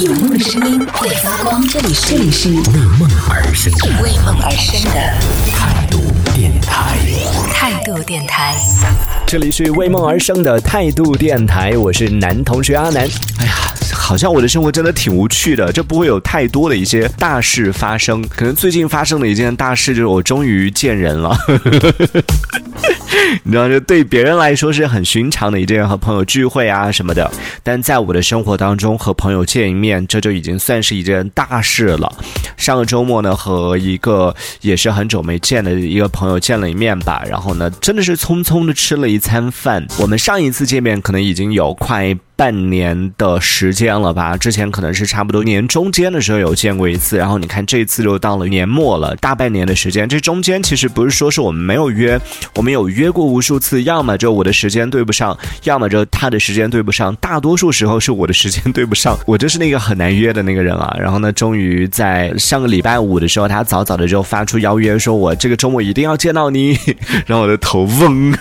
有梦的声音会发光，这里是这里是为梦而生的为梦而生的态度电台。态度电台。这里是为梦而生的态度电台，我是男同学阿南。哎呀，好像我的生活真的挺无趣的，这不会有太多的一些大事发生。可能最近发生的一件大事就是我终于见人了。你知道，这对别人来说是很寻常的一件和朋友聚会啊什么的，但在我的生活当中，和朋友见一面，这就已经算是一件大事了。上个周末呢，和一个也是很久没见的一个朋友见了一面吧，然后呢，真的是匆匆的吃了一餐饭。我们上一次见面可能已经有快。半年的时间了吧？之前可能是差不多年中间的时候有见过一次，然后你看这次就到了年末了，大半年的时间。这中间其实不是说是我们没有约，我们有约过无数次，要么就我的时间对不上，要么就他的时间对不上。大多数时候是我的时间对不上，我就是那个很难约的那个人啊。然后呢，终于在上个礼拜五的时候，他早早的就发出邀约，说我这个周末一定要见到你。然后我的头嗡，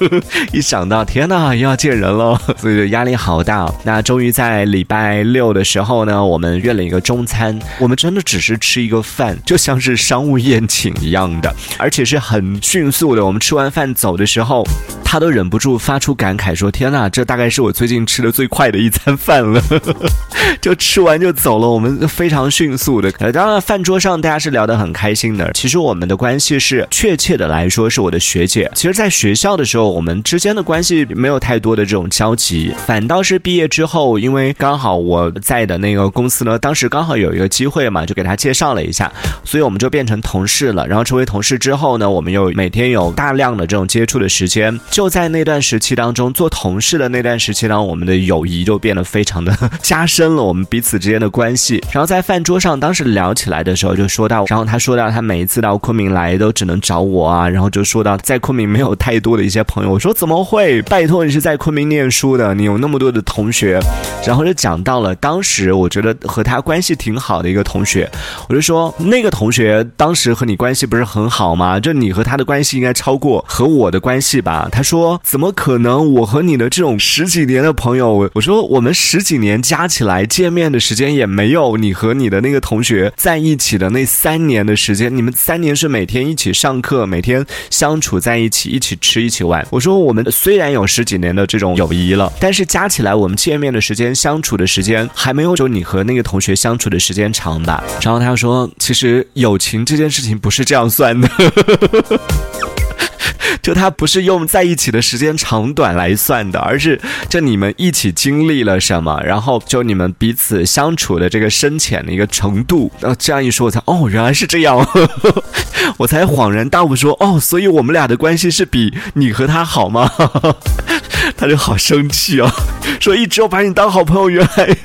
一想到天哪，又要见人了，所以就压力好。到那终于在礼拜六的时候呢，我们约了一个中餐。我们真的只是吃一个饭，就像是商务宴请一样的，而且是很迅速的。我们吃完饭走的时候，他都忍不住发出感慨说：“天哪，这大概是我最近吃的最快的一餐饭了。”就吃完就走了，我们非常迅速的。当然饭桌上大家是聊得很开心的。其实我们的关系是确切的来说是我的学姐。其实，在学校的时候，我们之间的关系没有太多的这种交集，反倒是。毕业之后，因为刚好我在的那个公司呢，当时刚好有一个机会嘛，就给他介绍了一下，所以我们就变成同事了。然后成为同事之后呢，我们又每天有大量的这种接触的时间。就在那段时期当中，做同事的那段时期呢，我们的友谊就变得非常的加深了，我们彼此之间的关系。然后在饭桌上，当时聊起来的时候，就说到，然后他说到他每一次到昆明来都只能找我啊，然后就说到在昆明没有太多的一些朋友。我说怎么会？拜托你是在昆明念书的，你有那么多的。同学，然后就讲到了当时我觉得和他关系挺好的一个同学，我就说那个同学当时和你关系不是很好吗？就你和他的关系应该超过和我的关系吧？他说怎么可能？我和你的这种十几年的朋友，我说我们十几年加起来见面的时间也没有你和你的那个同学在一起的那三年的时间。你们三年是每天一起上课，每天相处在一起，一起吃，一起玩。我说我们虽然有十几年的这种友谊了，但是加起来。我们见面的时间、相处的时间，还没有就你和那个同学相处的时间长吧？然后他说：“其实友情这件事情不是这样算的，就他不是用在一起的时间长短来算的，而是就你们一起经历了什么，然后就你们彼此相处的这个深浅的一个程度。”然后这样一说，我才哦，原来是这样，我才恍然大悟，说：“哦，所以我们俩的关系是比你和他好吗？”就好生气哦，说一直要把你当好朋友，原来。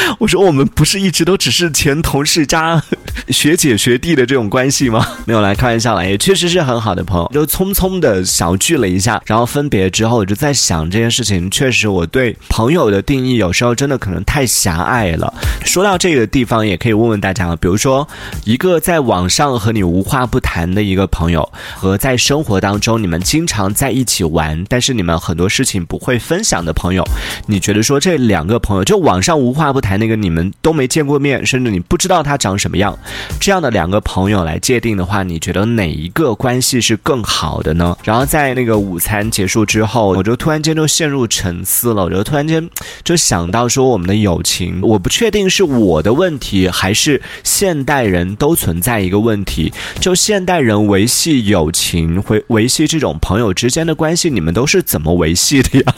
我说我们不是一直都只是前同事加 学姐学弟的这种关系吗？没有来开玩笑了，也确实是很好的朋友。就匆匆的小聚了一下，然后分别之后，我就在想这件事情，确实我对朋友的定义有时候真的可能太狭隘了。说到这个地方，也可以问问大家，比如说一个在网上和你无话不谈的一个朋友，和在生活当中你们经常在一起玩，但是你们很多事情不会分享的朋友，你觉得说这两个朋友就网上无话不谈？还那个你们都没见过面，甚至你不知道他长什么样，这样的两个朋友来界定的话，你觉得哪一个关系是更好的呢？然后在那个午餐结束之后，我就突然间就陷入沉思了，我就突然间就想到说，我们的友情，我不确定是我的问题，还是现代人都存在一个问题，就现代人维系友情，维维系这种朋友之间的关系，你们都是怎么维系的呀？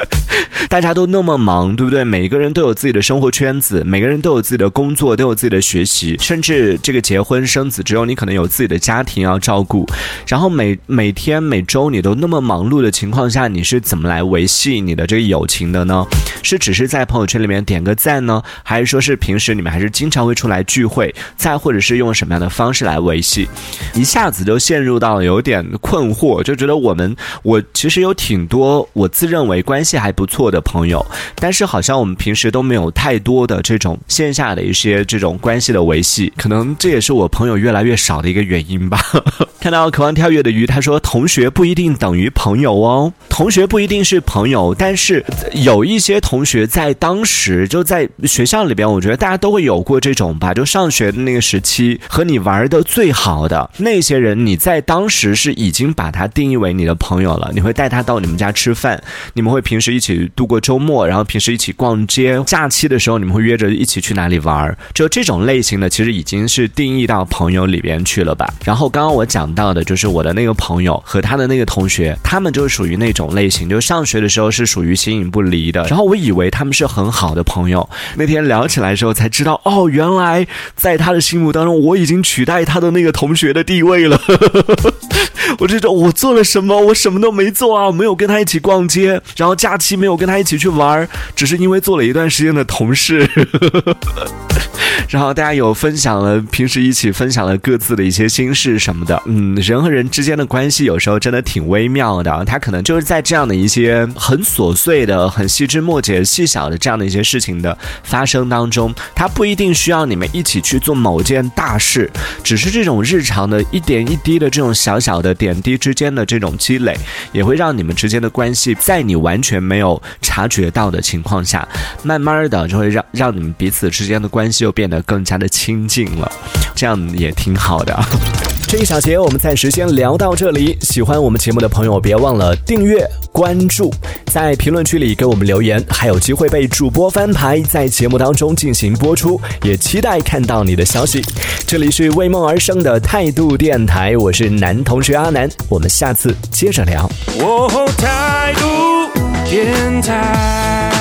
大家都那么忙，对不对？每一个人都有自己的生活圈子，每个人都有自己的工作，都有自己的学习，甚至这个结婚生子之后，你可能有自己的家庭要照顾。然后每每天每周你都那么忙碌的情况下，你是怎么来维系你的这个友情的呢？是只是在朋友圈里面点个赞呢，还是说是平时你们还是经常会出来聚会？再或者是用什么样的方式来维系？一下子就陷入到了有点困惑，就觉得我们我其实有挺多我自认为关系还不错的朋友，但是好像我们平时都没有太。多的这种线下的一些这种关系的维系，可能这也是我朋友越来越少的一个原因吧。看到渴望跳跃的鱼，他说同学不一定等于朋友哦，同学不一定是朋友，但是有一些同同学在当时就在学校里边，我觉得大家都会有过这种吧，就上学的那个时期和你玩的最好的那些人，你在当时是已经把他定义为你的朋友了，你会带他到你们家吃饭，你们会平时一起度过周末，然后平时一起逛街，假期的时候你们会约着一起去哪里玩，就这种类型的其实已经是定义到朋友里边去了吧。然后刚刚我讲到的就是我的那个朋友和他的那个同学，他们就是属于那种类型，就上学的时候是属于形影不离的。然后我以为他们是很好的朋友，那天聊起来的时候才知道，哦，原来在他的心目当中，我已经取代他的那个同学的地位了。我这种我做了什么？我什么都没做啊，没有跟他一起逛街，然后假期没有跟他一起去玩，只是因为做了一段时间的同事。然后大家有分享了，平时一起分享了各自的一些心事什么的。嗯，人和人之间的关系有时候真的挺微妙的，他可能就是在这样的一些很琐碎的、很细枝末节、细小的这样的一些事情的发生当中，他不一定需要你们一起去做某件大事，只是这种日常的一点一滴的这种小小的点滴之间的这种积累，也会让你们之间的关系在你完全没有察觉到的情况下，慢慢的就会让让你们彼此之间的关系又变变得更加的亲近了，这样也挺好的。这一小节我们暂时先聊到这里。喜欢我们节目的朋友，别忘了订阅、关注，在评论区里给我们留言，还有机会被主播翻牌，在节目当中进行播出。也期待看到你的消息。这里是为梦而生的态度电台，我是男同学阿南，我们下次接着聊。哦，态度电台。